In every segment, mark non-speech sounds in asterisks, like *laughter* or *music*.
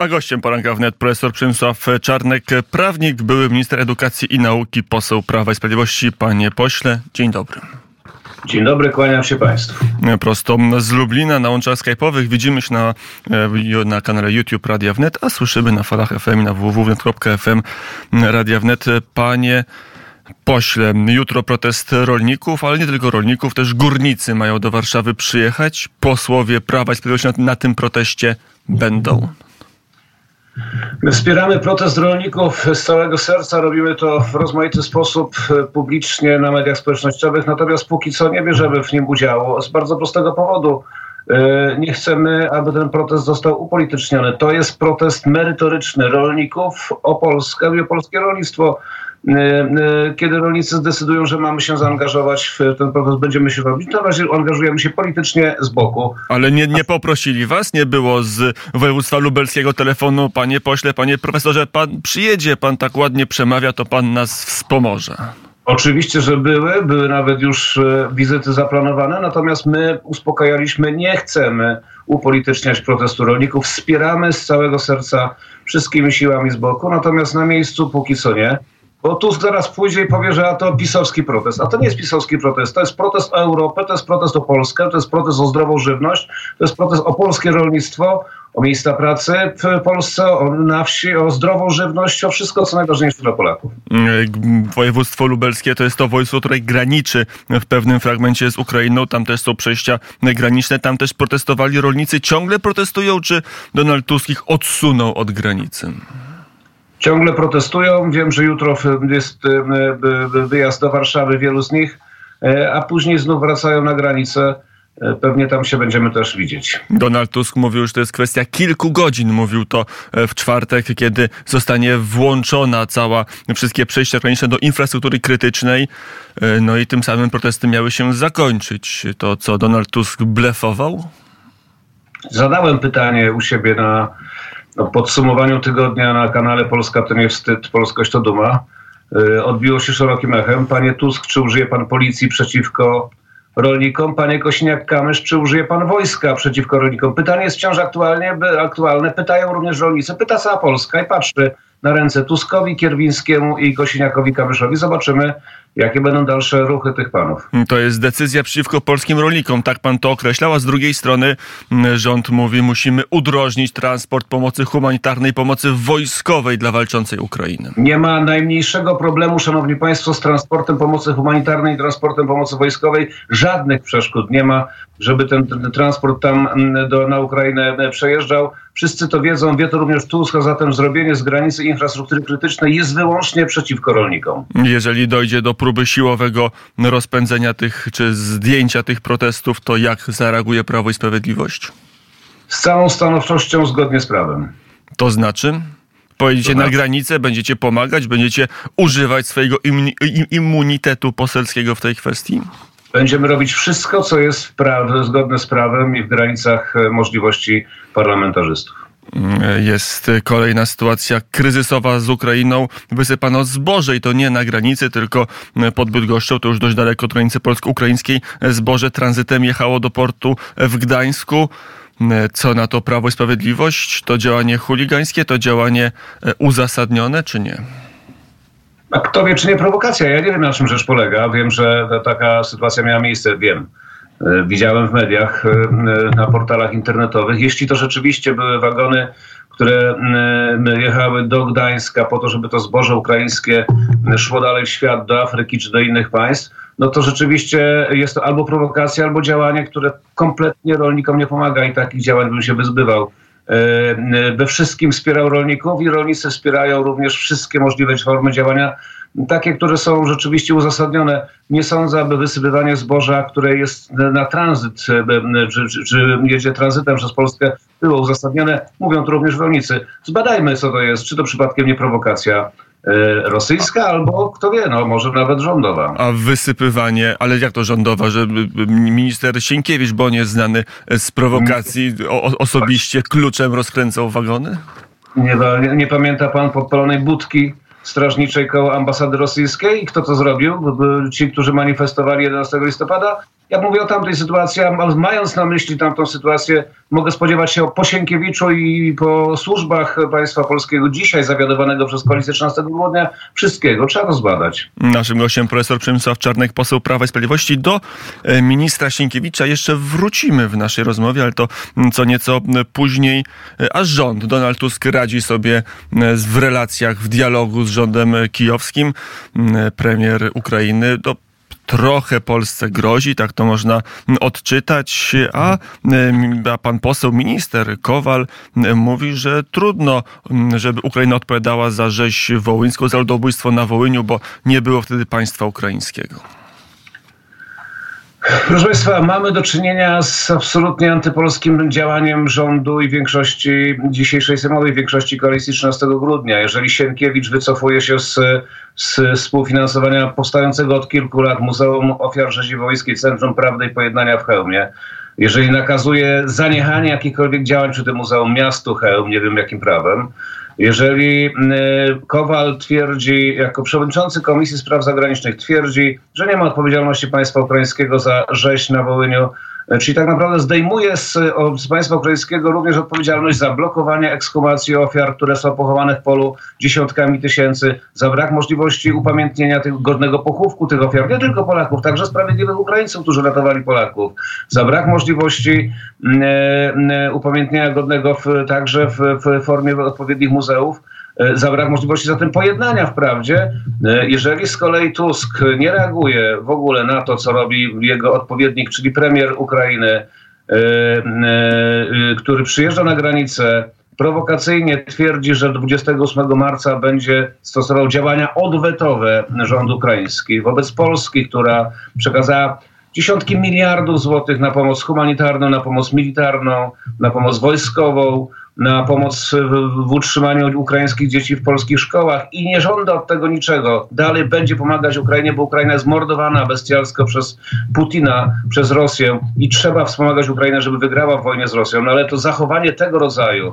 A gościem poranka wnet profesor Przemysław Czarnek, prawnik, były minister edukacji i nauki, poseł Prawa i Sprawiedliwości. Panie pośle, dzień dobry. Dzień dobry, kłaniam się Państwu. Prosto z Lublina na łączach skype'owych. Widzimy się na, e, na kanale YouTube Radia Wnet, a słyszymy na falach FM i na www.net.fm Radia Wnet. Panie pośle, jutro protest rolników, ale nie tylko rolników, też górnicy mają do Warszawy przyjechać. Posłowie Prawa i Sprawiedliwości na, na tym proteście będą. My wspieramy protest rolników z całego serca, robimy to w rozmaity sposób e, publicznie na mediach społecznościowych, natomiast póki co nie bierzemy w nim udziału z bardzo prostego powodu. E, nie chcemy, aby ten protest został upolityczniony. To jest protest merytoryczny rolników o Polskę i o polskie rolnictwo. E, e, kiedy rolnicy zdecydują, że mamy się zaangażować w ten proces, będziemy się robić. Na razie angażujemy się politycznie z boku. Ale nie, nie poprosili was? Nie było z województwa lubelskiego telefonu, panie pośle, panie profesorze, pan przyjedzie, pan tak ładnie przemawia, to pan nas wspomoże. Oczywiście, że były, były nawet już e, wizyty zaplanowane, natomiast my uspokajaliśmy, nie chcemy upolityczniać protestu rolników, wspieramy z całego serca wszystkimi siłami z boku, natomiast na miejscu póki co nie. Bo Tusk zaraz pójdzie i powie, że a to pisowski protest. A to nie jest pisowski protest. To jest protest o Europę, to jest protest o Polskę, to jest protest o zdrową żywność, to jest protest o polskie rolnictwo, o miejsca pracy w Polsce, o, na wsi, o zdrową żywność, o wszystko, co najważniejsze dla Polaków. Województwo lubelskie to jest to województwo, które graniczy w pewnym fragmencie z Ukrainą. Tam też są przejścia graniczne. Tam też protestowali rolnicy. Ciągle protestują, czy Donald Tusk ich odsunął od granicy? Ciągle protestują. Wiem, że jutro jest wyjazd do Warszawy wielu z nich, e, a później znów wracają na granicę. E, pewnie tam się będziemy też widzieć. Donald Tusk mówił, że to jest kwestia kilku godzin. Mówił to e, w czwartek, kiedy zostanie włączona cała, wszystkie przejścia graniczne do infrastruktury krytycznej. No i tym samym protesty miały się zakończyć. To co, Donald Tusk blefował? Zadałem pytanie u siebie na no, podsumowaniu tygodnia na kanale Polska to nie wstyd, Polskość to duma. Y, odbiło się szerokim echem. Panie Tusk, czy użyje pan policji przeciwko rolnikom? Panie Kośniak-Kamysz, czy użyje pan wojska przeciwko rolnikom? Pytanie jest wciąż aktualnie, aktualne. Pytają również rolnicy. Pyta cała Polska i patrzy na ręce Tuskowi, Kierwińskiemu i Kosiniakowi Kamyszowi. Zobaczymy, jakie będą dalsze ruchy tych panów. To jest decyzja przeciwko polskim rolnikom, tak pan to określał, a z drugiej strony mm, rząd mówi, musimy udrożnić transport pomocy humanitarnej, pomocy wojskowej dla walczącej Ukrainy. Nie ma najmniejszego problemu, szanowni państwo, z transportem pomocy humanitarnej transportem pomocy wojskowej. Żadnych przeszkód nie ma, żeby ten, transport tam mm, do, na Ukrainę przejeżdżał. Wszyscy to wiedzą, wie to również Tusk, a zatem zrobienie z granicy infrastruktury krytycznej jest wyłącznie przeciwko rolnikom. Jeżeli dojdzie do próby siłowego rozpędzenia tych, czy zdjęcia tych protestów, to jak zareaguje Prawo i Sprawiedliwość? Z całą stanowczością zgodnie z prawem. To znaczy? Pojedziecie na granicę, będziecie pomagać, będziecie używać swojego immunitetu poselskiego w tej kwestii? Będziemy robić wszystko, co jest zgodne z prawem i w granicach e, możliwości parlamentarzystów. Jest kolejna sytuacja kryzysowa z Ukrainą. Wysypano zboże i to nie na granicy, tylko pod Bydgoszczą, to już dość daleko od granicy polsko-ukraińskiej. Zboże tranzytem jechało do portu w Gdańsku. Co na to Prawo i Sprawiedliwość? To działanie chuligańskie, to działanie e, uzasadnione, czy nie? A kto wie, czy nie prowokacja? Ja nie wiem, na czym rzecz polega. Wiem, że taka sytuacja miała miejsce, wiem. E, widziałem w mediach, e, na portalach internetowych. Jeśli to rzeczywiście były wagony, które jechały do Gdańska po to, żeby to zboże ukraińskie szło dalej w świat, do Afryki czy do innych państw, no to rzeczywiście jest to albo prowokacja, albo działanie, które kompletnie rolnikom nie pomaga i takich działań bym się wyzbywał. E, we wszystkim wspierał rolników i rolnicy wspierają również wszystkie możliwe formy działania, takie, które są rzeczywiście uzasadnione. Nie sądzę, aby wysypywanie zboża, które jest na tranzyt, e, czy, czy, czy jedzie tranzytem przez Polskę, było uzasadnione. Mówią to również rolnicy. Zbadajmy, co to jest, czy to przypadkiem nie prowokacja E, rosyjska albo kto wie, no może nawet rządowa. A wysypywanie, ale jak to rządowa, że minister Sienkiewicz, bo on jest znany z prowokacji, o, osobiście kluczem rozkręcał wagony? Nie, nie, nie pamięta pan podpalonej budki strażniczej koło ambasady rosyjskiej? I kto to zrobił? Ci, którzy manifestowali 11 listopada? Ja mówię o tamtej sytuacji, ale mając na myśli tamtą sytuację, mogę spodziewać się po Sienkiewiczu i po służbach państwa polskiego dzisiaj zawiadowanego przez koalicję 13 grudnia wszystkiego. Trzeba to zbadać. Naszym gościem profesor Przemysław Czarnek, poseł Prawa i Sprawiedliwości. Do e, ministra Sienkiewicza jeszcze wrócimy w naszej rozmowie, ale to co nieco później. E, aż rząd, Donald Tusk radzi sobie e, w relacjach, w dialogu z rządem kijowskim. Premier Ukrainy do trochę Polsce grozi, tak to można odczytać, a, a pan poseł minister Kowal mówi, że trudno, żeby Ukraina odpowiadała za rzeź wołyńską, za ludobójstwo na Wołyniu, bo nie było wtedy państwa ukraińskiego. Proszę Państwa, mamy do czynienia z absolutnie antypolskim działaniem rządu i większości dzisiejszej sejmowej większości koalicji 13 grudnia. Jeżeli Sienkiewicz wycofuje się z, z współfinansowania powstającego od kilku lat Muzeum Ofiar Rzezi Wołyńskiej Centrum Prawdy i Pojednania w Chełmie, jeżeli nakazuje zaniechanie jakichkolwiek działań przy tym muzeum miastu Chełm, nie wiem jakim prawem, jeżeli y, Kowal twierdzi, jako przewodniczący Komisji Spraw Zagranicznych twierdzi, że nie ma odpowiedzialności państwa ukraińskiego za rzeź na Wołyniu, Czyli tak naprawdę zdejmuje z, z państwa ukraińskiego również odpowiedzialność za blokowanie ekshumacji ofiar, które są pochowane w polu dziesiątkami tysięcy, za brak możliwości upamiętnienia tych godnego pochówku tych ofiar, nie tylko Polaków, także sprawiedliwych Ukraińców, którzy ratowali Polaków, za brak możliwości e, upamiętnienia godnego w, także w, w formie odpowiednich muzeów. E, za brak możliwości zatem pojednania wprawdzie. E, jeżeli z kolei Tusk nie reaguje w ogóle na to, co robi jego odpowiednik, czyli premier Ukrainy, e, który przyjeżdża na granicę, prowokacyjnie twierdzi, że 28 marca będzie stosował działania odwetowe rząd ukraiński wobec Polski, która przekazała dziesiątki miliardów złotych na pomoc humanitarną, na pomoc militarną, na pomoc wojskową, na pomoc w utrzymaniu ukraińskich dzieci w polskich szkołach i nie żąda od tego niczego. Dalej będzie pomagać Ukrainie, bo Ukraina jest mordowana bestialsko przez Putina, przez Rosję i trzeba wspomagać Ukrainę, żeby wygrała w wojnie z Rosją. No ale to zachowanie tego rodzaju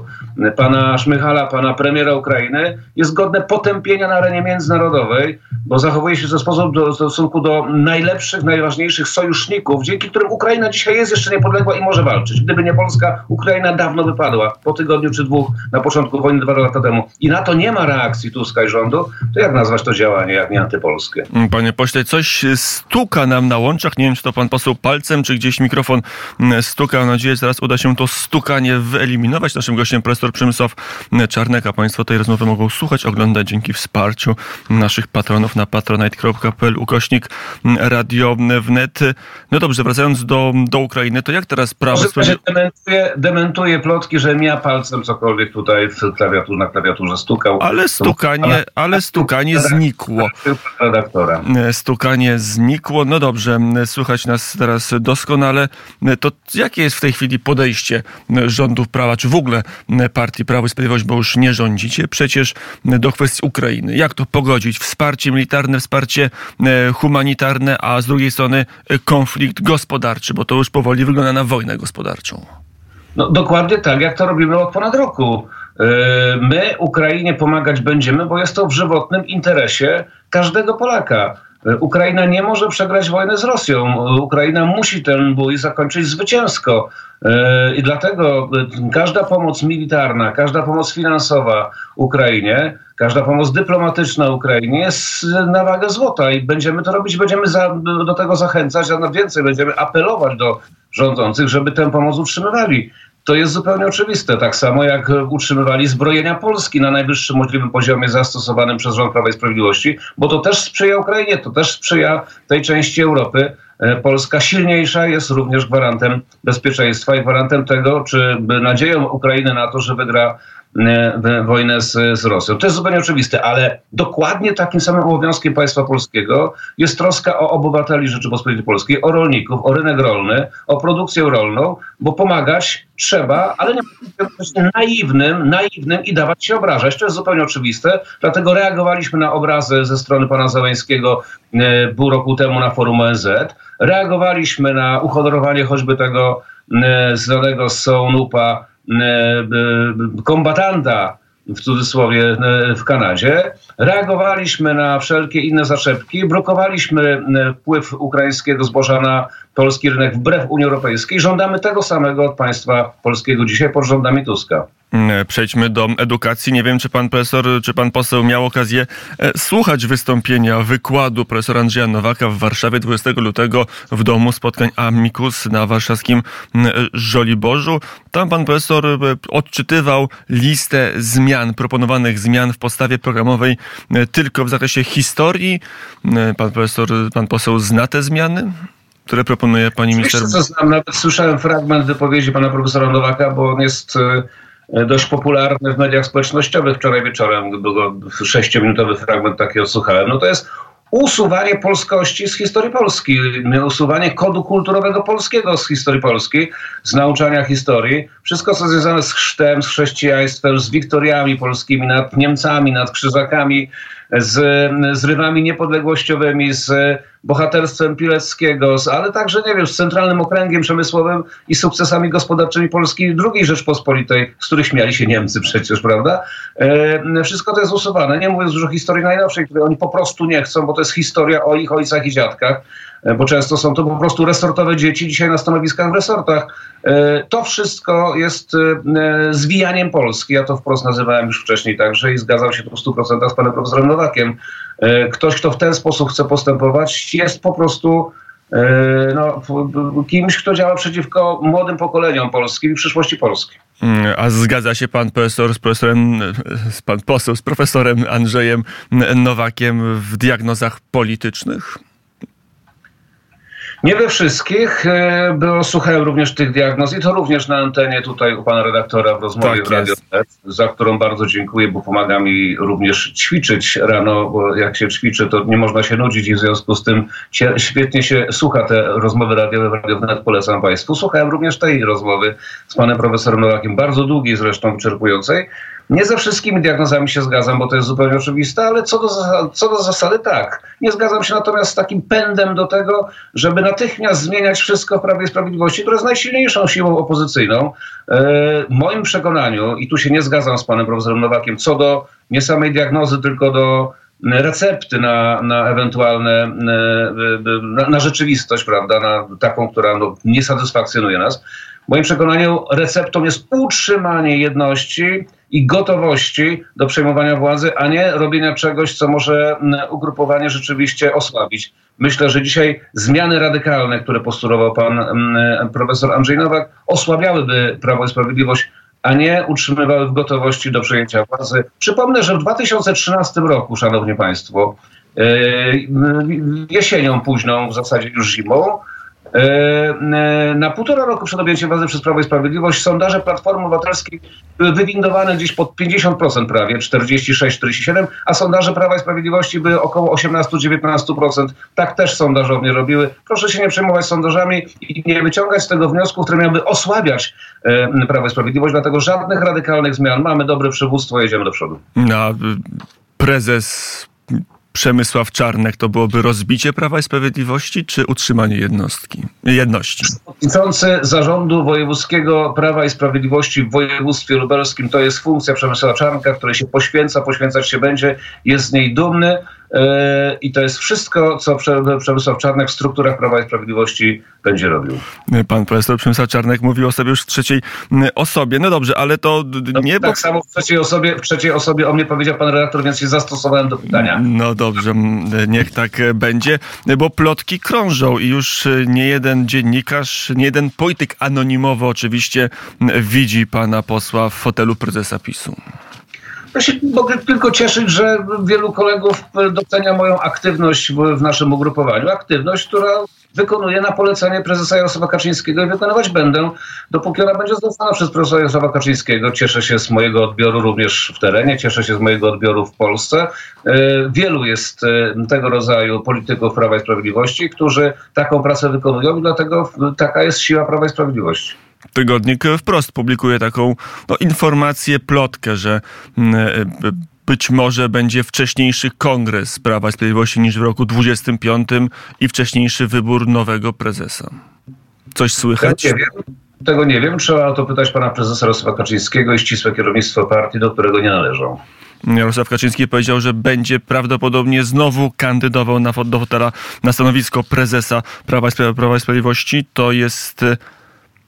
pana Szmychala, pana premiera Ukrainy jest godne potępienia na arenie międzynarodowej, bo zachowuje się w sposób do, w stosunku do najlepszych, najważniejszych sojuszników, dzięki którym Ukraina dzisiaj jest jeszcze niepodległa i może walczyć. Gdyby nie Polska, Ukraina dawno wypadła. Po tygodniu tygodniu czy dwóch na początku wojny dwa lata temu i na to nie ma reakcji Tuska i rządu, to jak nazwać to działanie, jak nie antypolskie? Panie pośle, coś stuka nam na łączach. Nie wiem, czy to pan poseł palcem, czy gdzieś mikrofon mm, stuka. Mam nadzieję, że zaraz uda się to stukanie wyeliminować. Naszym gościem profesor Przemysław Czarnek, a państwo tej rozmowy mogą słuchać, oglądać dzięki wsparciu naszych patronów na patronite.pl ukośnik Radio Wnet. No dobrze, wracając do, do Ukrainy, to jak teraz prawo... Dementuje, dementuje plotki, że mia palcem palcem cokolwiek tutaj w klawiaturze, na klawiaturze stukał. Ale stukanie, ale stukanie znikło. Redaktora. Stukanie znikło. No dobrze, słychać nas teraz doskonale. To jakie jest w tej chwili podejście rządów prawa, czy w ogóle partii Prawo i Sprawiedliwość, bo już nie rządzicie, przecież do kwestii Ukrainy. Jak to pogodzić? Wsparcie militarne, wsparcie e, humanitarne, a z drugiej strony konflikt gospodarczy, bo to już powoli wygląda na wojnę gospodarczą. No, dokładnie tak, jak to robimy od ponad roku. E, my Ukrainie pomagać będziemy, bo jest to w żywotnym interesie każdego Polaka. E, Ukraina nie może przegrać wojny z Rosją. Ukraina musi ten bój zakończyć zwycięsko. I dlatego każda pomoc militarna, każda pomoc finansowa Ukrainie, każda pomoc dyplomatyczna Ukrainie jest na wagę złota i będziemy to robić, będziemy za, do tego zachęcać, a na więcej będziemy apelować do rządzących, żeby tę pomoc utrzymywali. To jest zupełnie oczywiste. Tak samo jak utrzymywali zbrojenia Polski na najwyższym możliwym poziomie zastosowanym przez rząd Prawa i Sprawiedliwości, bo to też sprzyja Ukrainie, to też sprzyja tej części Europy. E, Polska silniejsza jest również gwarantem bezpieczeństwa i gwarantem tego, czy nadzieją Ukrainy na to, że wygra wojnę z, z Rosją. To jest zupełnie oczywiste, ale dokładnie takim samym obowiązkiem państwa polskiego jest troska o obywateli Rzeczypospolitej Polskiej, o rolników, o rynek rolny, o produkcję rolną, bo pomagać trzeba, ale nie być naiwnym, naiwnym i dawać się obrażać. To jest zupełnie oczywiste. Dlatego reagowaliśmy na obrazy ze strony pana Zeleńskiego e, pół roku temu na forum ONZ. Reagowaliśmy na uhonorowanie choćby tego e, znanego z Sonupa E, e, kombatanta w cudzysłowie w Kanadzie. Reagowaliśmy na wszelkie inne zaczepki, blokowaliśmy wpływ ukraińskiego zboża na polski rynek wbrew Unii Europejskiej. Żądamy tego samego od państwa polskiego dzisiaj pod rządami Tuska. Mm, przejdźmy do edukacji. Nie wiem, czy pan profesor, czy pan poseł miał okazję e, słuchać wystąpienia, wykładu profesora Andrzeja Nowaka w Warszawie 20 lutego w domu spotkań Amicus na warszawskim mm, Żoliborzu. Tam pan profesor e, odczytywał listę zmian, proponowanych zmian w postawie programowej e, tylko w zakresie historii. Pan profesor, pan poseł zna te zmiany? które proponuje pani minister? co znam, nawet słyszałem fragment wypowiedzi pana profesora Nowaka, bo on jest E, dość popularny w mediach społecznościowych. Wczoraj wieczorem był sześciominutowy fragment taki odsłuchałem. No to jest usuwanie polskości z historii Polski, usuwanie kodu kulturowego polskiego z historii Polski, z nauczania historii. Wszystko, co związane z chrztem, z chrześcijaństwem, z wiktoriami polskimi nad Niemcami, nad krzyżakami, z, z rywami niepodległościowymi, z bohaterstwem Pileckiego, ale także, nie wiem, z Centralnym Okręgiem Przemysłowym i sukcesami gospodarczymi Polski II Rzeczpospolitej, z których śmiali się Niemcy przecież, prawda? E, wszystko to jest usuwane. Nie mówiąc już o historii najnowszej, której oni po prostu nie chcą, bo to jest historia o ich ojcach i dziadkach. E, bo często są to po prostu resortowe dzieci dzisiaj na stanowiskach w resortach. E, to wszystko jest e, zwijaniem Polski. Ja to wprost nazywałem już wcześniej także i zgadzam się w 100% z panem profesorem Nowakiem. Ktoś, kto w ten sposób chce postępować, jest po prostu no, kimś, kto działa przeciwko młodym pokoleniom polskim i przyszłości Polski. Mm, a zgadza się pan profesor z profesorem, pan poseł z profesorem Andrzejem Nowakiem w diagnozach politycznych? Nie we wszystkich, e, bo słuchałem również tych diagnoz i to również na antenie tutaj u pana redaktora w rozmowie tak w Radio Net, za którą bardzo dziękuję, bo pomaga mi również ćwiczyć rano, bo jak się ćwiczy, to nie można się nudzić i w związku z tym świetnie się słucha te rozmowy radiowe w Radio Net, polecam państwu. Słuchałem również tej rozmowy z panem profesorem Nowakiem, bardzo długiej zresztą, wyczerpującej. Nie ze wszystkimi diagnozami się zgadzam, bo to jest zupełnie oczywiste, ale co do, co do zasady tak. Nie zgadzam się natomiast z takim pędem do tego, żeby natychmiast zmieniać wszystko w Prawie i Sprawiedliwości, które jest najsilniejszą siłą opozycyjną. E, w moim przekonaniu, i tu się nie zgadzam z panem profesorem Nowakiem, co do nie samej diagnozy, tylko do recepty na, na ewentualne, na, na rzeczywistość, prawda, na taką, która no, nie satysfakcjonuje nas. W moim przekonaniu receptą jest utrzymanie jedności i gotowości do przejmowania władzy, a nie robienia czegoś, co może ugrupowanie rzeczywiście osłabić. Myślę, że dzisiaj zmiany radykalne, które postulował pan profesor Andrzej Nowak, osłabiałyby Prawo i Sprawiedliwość, a nie utrzymywały w gotowości do przejęcia władzy. Przypomnę, że w 2013 roku, szanowni państwo, e, jesienią późną, w zasadzie już zimą, na półtora roku przed objęciem władzy przez Prawo i Sprawiedliwość sondaże Platformy Obywatelskiej były wywindowane gdzieś pod 50% prawie, 46-47%, a sondaże Prawa i Sprawiedliwości były około 18-19%. Tak też sondażownie robiły. Proszę się nie przejmować sondażami i nie wyciągać z tego wniosków, które miałyby osłabiać e, Prawo i Sprawiedliwość, dlatego żadnych radykalnych zmian. Mamy dobre przywództwo, jedziemy do przodu. No, prezes Przemysław Czarnek to byłoby rozbicie Prawa i Sprawiedliwości, czy utrzymanie jednostki, jedności? Przewodniczący Zarządu Wojewódzkiego Prawa i Sprawiedliwości w województwie lubelskim to jest funkcja Przemysława Czarnka, której się poświęca, poświęcać się będzie, jest z niej dumny. E, I to jest wszystko, co Przemysław Czarnek w strukturach Prawa i Sprawiedliwości będzie robił. Pan profesor Przemysław Czarnek mówił o sobie już w trzeciej osobie. No dobrze, ale to no, nie... Tak bo... samo w trzeciej, osobie, w trzeciej osobie o mnie powiedział pan redaktor, więc się zastosowałem do pytania. No dobrze, niech tak będzie, bo plotki krążą i już nie jeden dziennikarz, nie jeden polityk anonimowo oczywiście widzi pana posła w fotelu prezesa PiSu. Ja się mogę tylko cieszyć, że wielu kolegów docenia moją aktywność w, w naszym ugrupowaniu. Aktywność, która wykonuję na polecenie prezesa Jarosława Kaczyńskiego i wykonywać będę, dopóki ona będzie zlecana przez prezesa Jarosława Kaczyńskiego. Cieszę się z mojego odbioru również w terenie, cieszę się z mojego odbioru w Polsce. E, wielu jest e, tego rodzaju polityków Prawa i Sprawiedliwości, którzy taką pracę wykonują i dlatego taka jest siła Prawa i Sprawiedliwości. Tygodnik wprost publikuje taką no, informację, plotkę, że mm, e, być może będzie wcześniejszy kongres Prawa i Sprawiedliwości niż w roku 25 i wcześniejszy wybór nowego prezesa. Coś słychać? Ja nie wiem. Tego nie wiem. Trzeba o to pytać pana prezesa Jarosława Kaczyńskiego i ścisłe kierownictwo partii, do którego nie należą. Jarosław Kaczyński powiedział, że będzie prawdopodobnie znowu kandydował na, do fotela na stanowisko prezesa Prawa, Prawa i Sprawiedliwości. To jest e,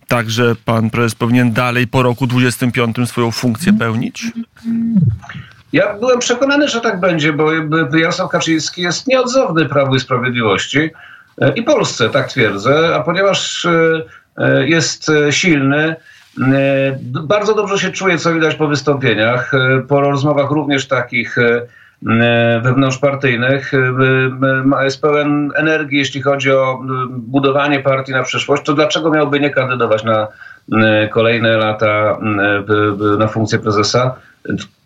tak, że pan prezes powinien dalej po roku 25 swoją funkcję pełnić? Ja byłem przekonany, że tak będzie, bo Jarosław Kaczyński jest nieodzowny Prawu i Sprawiedliwości e, i Polsce, tak twierdzę, a ponieważ e, jest silny, E, bardzo dobrze się czuję, co widać po wystąpieniach, e, po rozmowach również takich e, wewnątrzpartyjnych. Jest pełen energii, jeśli chodzi o budowanie partii na przyszłość. To dlaczego miałby nie kandydować na kolejne lata na funkcję prezesa?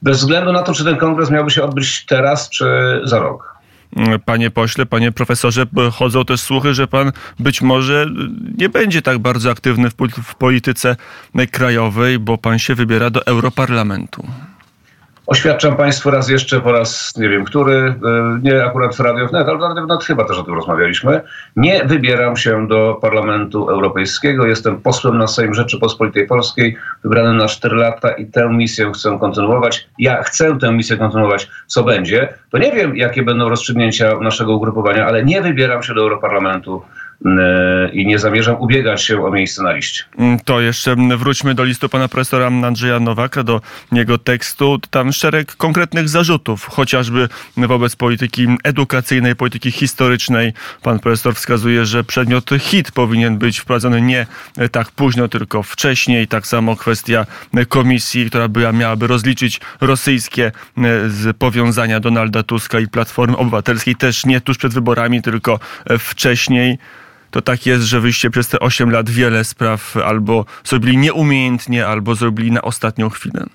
Bez względu na to, czy ten kongres miałby się odbyć teraz, czy za rok. Panie pośle, panie profesorze, chodzą też słuchy, że pan być może nie będzie tak bardzo aktywny w polityce krajowej, bo pan się wybiera do Europarlamentu. Oświadczam Państwu raz jeszcze, po raz nie wiem który, e, nie akurat w Radio Wnet, ale Radio Wnet chyba też o tym rozmawialiśmy. Nie wybieram się do Parlamentu Europejskiego. Jestem posłem na Sejm Rzeczypospolitej Polskiej, wybrany na 4 lata i tę misję chcę kontynuować. Ja chcę tę misję kontynuować, co będzie. To nie wiem, jakie będą rozstrzygnięcia naszego ugrupowania, ale nie wybieram się do Europarlamentu i nie zamierzam ubiegać się o miejsce na liście. Mm, to jeszcze wróćmy do listu pana profesora Andrzeja Nowaka, do jego tekstu. Tam szereg konkretnych zarzutów, chociażby wobec polityki edukacyjnej, polityki historycznej. Pan profesor wskazuje, że przedmiot HIT powinien być wprowadzony nie tak późno, tylko wcześniej. Tak samo kwestia komisji, która by, miałaby rozliczyć rosyjskie e, powiązania Donalda Tuska i Platformy Obywatelskiej, też nie tuż przed wyborami, tylko wcześniej to tak jest, że wyście przez te 8 lat wiele spraw albo zrobili nieumiejętnie, albo zrobili na ostatnią chwilę.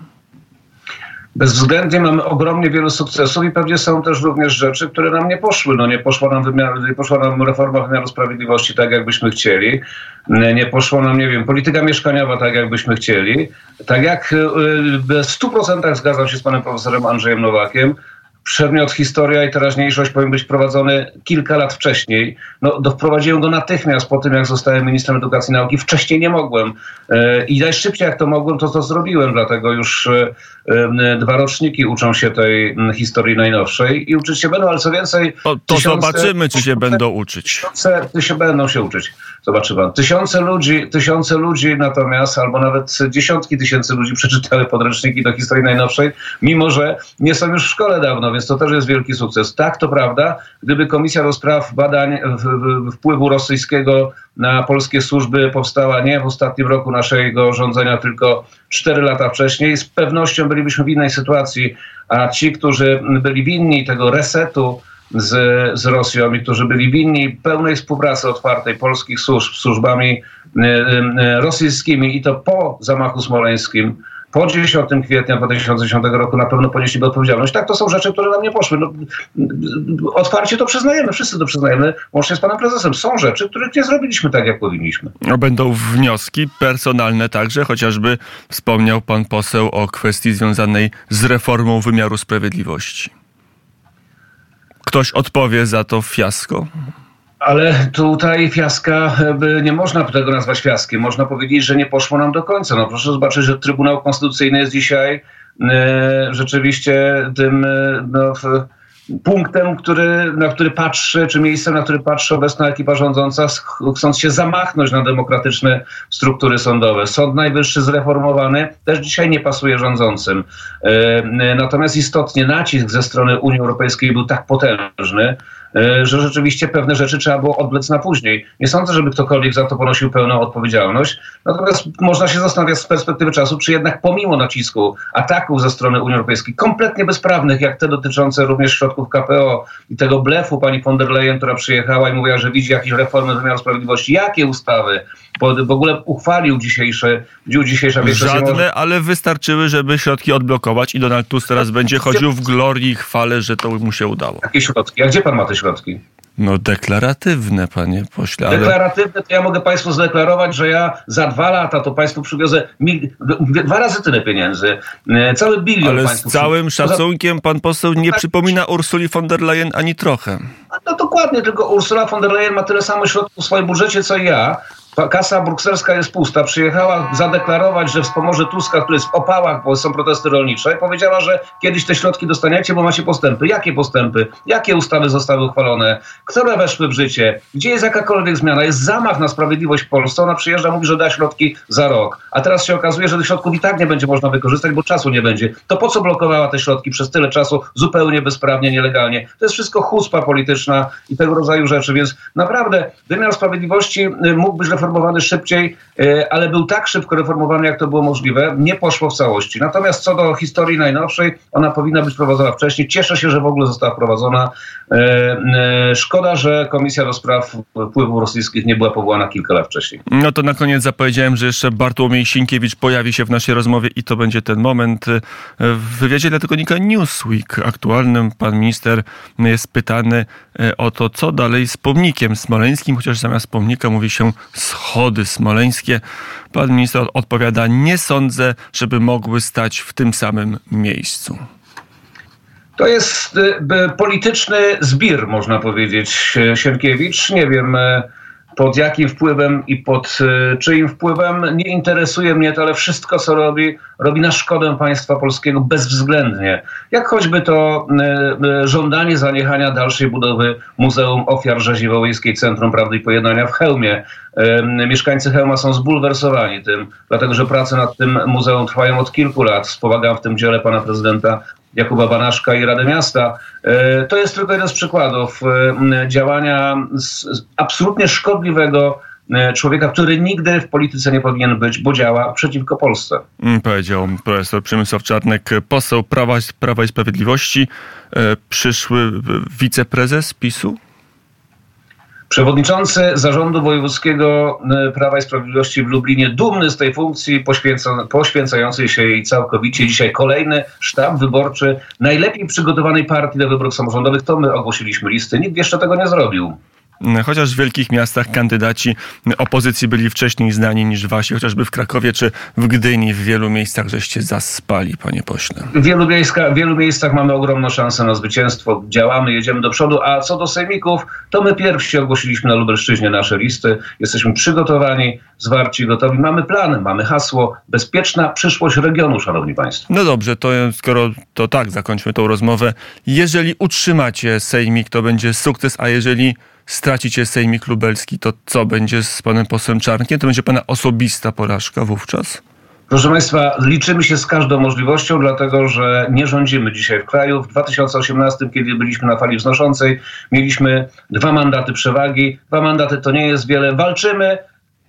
Bezwzględnie mamy ogromnie wiele sukcesów i pewnie są też również rzeczy, które nam nie poszły. No nie poszła nam, wymiar, nie poszła nam reforma wymiaru sprawiedliwości tak, jakbyśmy chcieli. Nie poszła nam, nie wiem, polityka mieszkaniowa tak, jakbyśmy chcieli. Tak jak w 100% zgadzam się z panem profesorem Andrzejem Nowakiem, przedmiot historia i teraźniejszość powinien być prowadzony kilka lat wcześniej. No, wprowadziłem go natychmiast po tym, jak zostałem ministrem edukacji i nauki. Wcześniej nie mogłem. E, I najszybciej jak to mogłem, to to zrobiłem, dlatego już e, e, dwa roczniki uczą się tej historii najnowszej i uczyć się będą, ale co więcej... To, to tysiące, zobaczymy, czy się będą uczyć. Tysiące, się będą się uczyć. Zobaczymy. Tysiące ludzi, tysiące ludzi natomiast, albo nawet dziesiątki tysięcy ludzi *laughs* przeczytały podręczniki do historii najnowszej, mimo że nie są już w szkole dawno, więc to też jest wielki sukces. Tak, to prawda, gdyby Komisja do Spraw Badań Wpływu Rosyjskiego na polskie służby powstała nie w ostatnim roku naszego rządzenia, tylko cztery lata wcześniej, z pewnością bylibyśmy w innej sytuacji, a ci, którzy byli winni tego resetu, z, z Rosją i którzy byli winni pełnej współpracy otwartej polskich służb z służbami y, y, rosyjskimi i to po zamachu smoleńskim, po 10 kwietnia 2010 roku na pewno ponieśliby odpowiedzialność. Tak, to są rzeczy, które nam nie poszły. No, otwarcie to przyznajemy, wszyscy to przyznajemy, łącznie z panem prezesem. Są rzeczy, których nie zrobiliśmy tak, jak powinniśmy. Będą wnioski personalne także, chociażby wspomniał pan poseł o kwestii związanej z reformą wymiaru sprawiedliwości. Ktoś odpowie za to fiasko? Ale tutaj fiaska, nie można tego nazwać fiaskiem. Można powiedzieć, że nie poszło nam do końca. No proszę zobaczyć, że Trybunał Konstytucyjny jest dzisiaj e, rzeczywiście tym e, no, punktem, który, na który patrzy, czy miejscem, na który patrzy obecna ekipa rządząca, chcąc się zamachnąć na demokratyczne struktury sądowe. Sąd Najwyższy zreformowany też dzisiaj nie pasuje rządzącym. E, natomiast istotnie nacisk ze strony Unii Europejskiej był tak potężny, E, że rzeczywiście pewne rzeczy trzeba było odblec na później. Nie sądzę, żeby ktokolwiek za to ponosił pełną odpowiedzialność. Natomiast można się zastanawiać z perspektywy czasu, czy jednak pomimo nacisku, ataków ze strony Unii Europejskiej, kompletnie bezprawnych, jak te dotyczące również środków KPO i tego blefu pani von der Leyen, która przyjechała i mówiła, że widzi jakieś reformy wymiaru sprawiedliwości, jakie ustawy w ogóle uchwalił dzisiejsze, dzisiejsza większość. Żadne, ale wystarczyły, żeby środki odblokować i Donald Tusk teraz będzie chodził w glorii i chwale, że to mu się udało. Jakie środki? A gdzie pan ma te środki? No deklaratywne, panie pośle. Ale... Deklaratywne, to ja mogę państwu zdeklarować, że ja za dwa lata to państwu przywiozę mil... dwa razy tyle pieniędzy. E, cały bilion Ale z całym szacunkiem pan poseł nie tak. przypomina Ursuli von der Leyen ani trochę. No dokładnie, tylko Ursula von der Leyen ma tyle samo środków w swoim budżecie, co ja Kasa brukselska jest pusta. Przyjechała zadeklarować, że wspomoże Tuska, który jest w opałach, bo są protesty rolnicze. I powiedziała, że kiedyś te środki dostaniecie, bo macie postępy. Jakie postępy? Jakie ustawy zostały uchwalone? Które weszły w życie? Gdzie jest jakakolwiek zmiana? Jest zamach na sprawiedliwość w Polsce. Ona przyjeżdża, mówi, że da środki za rok. A teraz się okazuje, że tych środków i tak nie będzie można wykorzystać, bo czasu nie będzie. To po co blokowała te środki przez tyle czasu zupełnie bezprawnie, nielegalnie? To jest wszystko chuspa polityczna i tego rodzaju rzeczy. Więc naprawdę wymiar sprawiedliwości y, mógł być reformowany szybciej, y, ale był tak szybko reformowany, jak to było możliwe. Nie poszło w całości. Natomiast co do historii najnowszej, ona powinna być prowadzona wcześniej. Cieszę się, że w ogóle została wprowadzona. Y, szkoda, że Komisja do Spraw Wpływów Rosyjskich nie była powołana kilka lat wcześniej. No to na koniec zapowiedziałem, że jeszcze Bartłomiej Sienkiewicz pojawi się w naszej rozmowie i to będzie ten moment. W wywiadzie dla tygodnika Newsweek aktualnym pan minister jest pytany o to, co dalej z pomnikiem smoleńskim, chociaż zamiast pomnika mówi się schody smoleńskie. Pan minister odpowiada, nie sądzę, żeby mogły stać w tym samym miejscu. To jest y, polityczny zbir, można powiedzieć, Sienkiewicz. Nie wiem, y, pod jakim wpływem i pod y, czyim wpływem. Nie interesuje mnie to, ale wszystko, co robi, robi na szkodę państwa polskiego bezwzględnie. Jak choćby to y, y, żądanie zaniechania dalszej budowy Muzeum Ofiar Rzezi Wołyńskiej Centrum Prawdy i Pojednania w Chełmie. Mieszkańcy Chełma są zbulwersowani tym, dlatego że prace nad tym muzeum trwają od kilku lat. Wspomagam w tym dziele pana prezydenta Jakuba Banaszka i Radę Miasta. E, to jest tylko jeden z przykładów e, działania absolutnie szkodliwego e, człowieka, który nigdy w polityce nie powinien być, bo działa przeciwko Polsce. Mm, powiedział profesor Przemysław Czarnek, poseł Prawa, Prawa i Sprawiedliwości, przyszły wiceprezes PiSu. Przewodniczący Zarządu Wojewódzkiego e, Prawa i Sprawiedliwości w Lublinie, dumny z tej funkcji, poświęcającej się jej całkowicie. Dzisiaj kolejny sztab wyborczy najlepiej przygotowanej partii do wyborów samorządowych. To my ogłosiliśmy listy. Nikt jeszcze tego nie zrobił. Chociaż w wielkich miastach kandydaci opozycji byli wcześniej znani niż wasi, chociażby w Krakowie czy w Gdyni, w wielu miejscach żeście zaspali, panie pośle. W wielu, miejsca, w wielu miejscach mamy ogromną szansę na zwycięstwo. Działamy, jedziemy do przodu, a co do sejmików, to my pierwsi ogłosiliśmy na Lubelszczyźnie nasze listy. Jesteśmy przygotowani, zwarci, gotowi. Mamy plany, mamy hasło bezpieczna przyszłość regionu, szanowni państwo. No dobrze, to skoro to tak, zakończmy tą rozmowę. Jeżeli utrzymacie sejmik, to będzie sukces, a jeżeli stracicie Sejmik Lubelski, to co będzie z panem posłem Czarnkiem? To będzie pana osobista porażka wówczas? Proszę Państwa, liczymy się z każdą możliwością, dlatego że nie rządzimy dzisiaj w kraju. W 2018, kiedy byliśmy na fali wznoszącej, mieliśmy dwa mandaty przewagi. Dwa mandaty to nie jest wiele. Walczymy.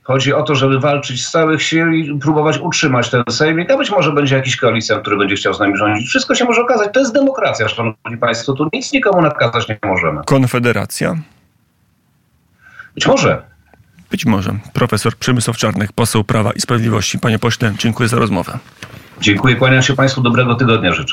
Chodzi o to, żeby walczyć z całych sił i próbować utrzymać ten sejmik, a być może będzie jakiś koalicjant, który będzie chciał z nami rządzić. Wszystko się może okazać. To jest demokracja, szanowni państwo. Tu nic nikomu nakazać nie możemy. Konfederacja? Być może. Być może. Profesor Przemysław Czarnek, poseł Prawa i Sprawiedliwości. Panie pośle, dziękuję za rozmowę. Dziękuję, kłaniam się Państwu, dobrego tygodnia życzę.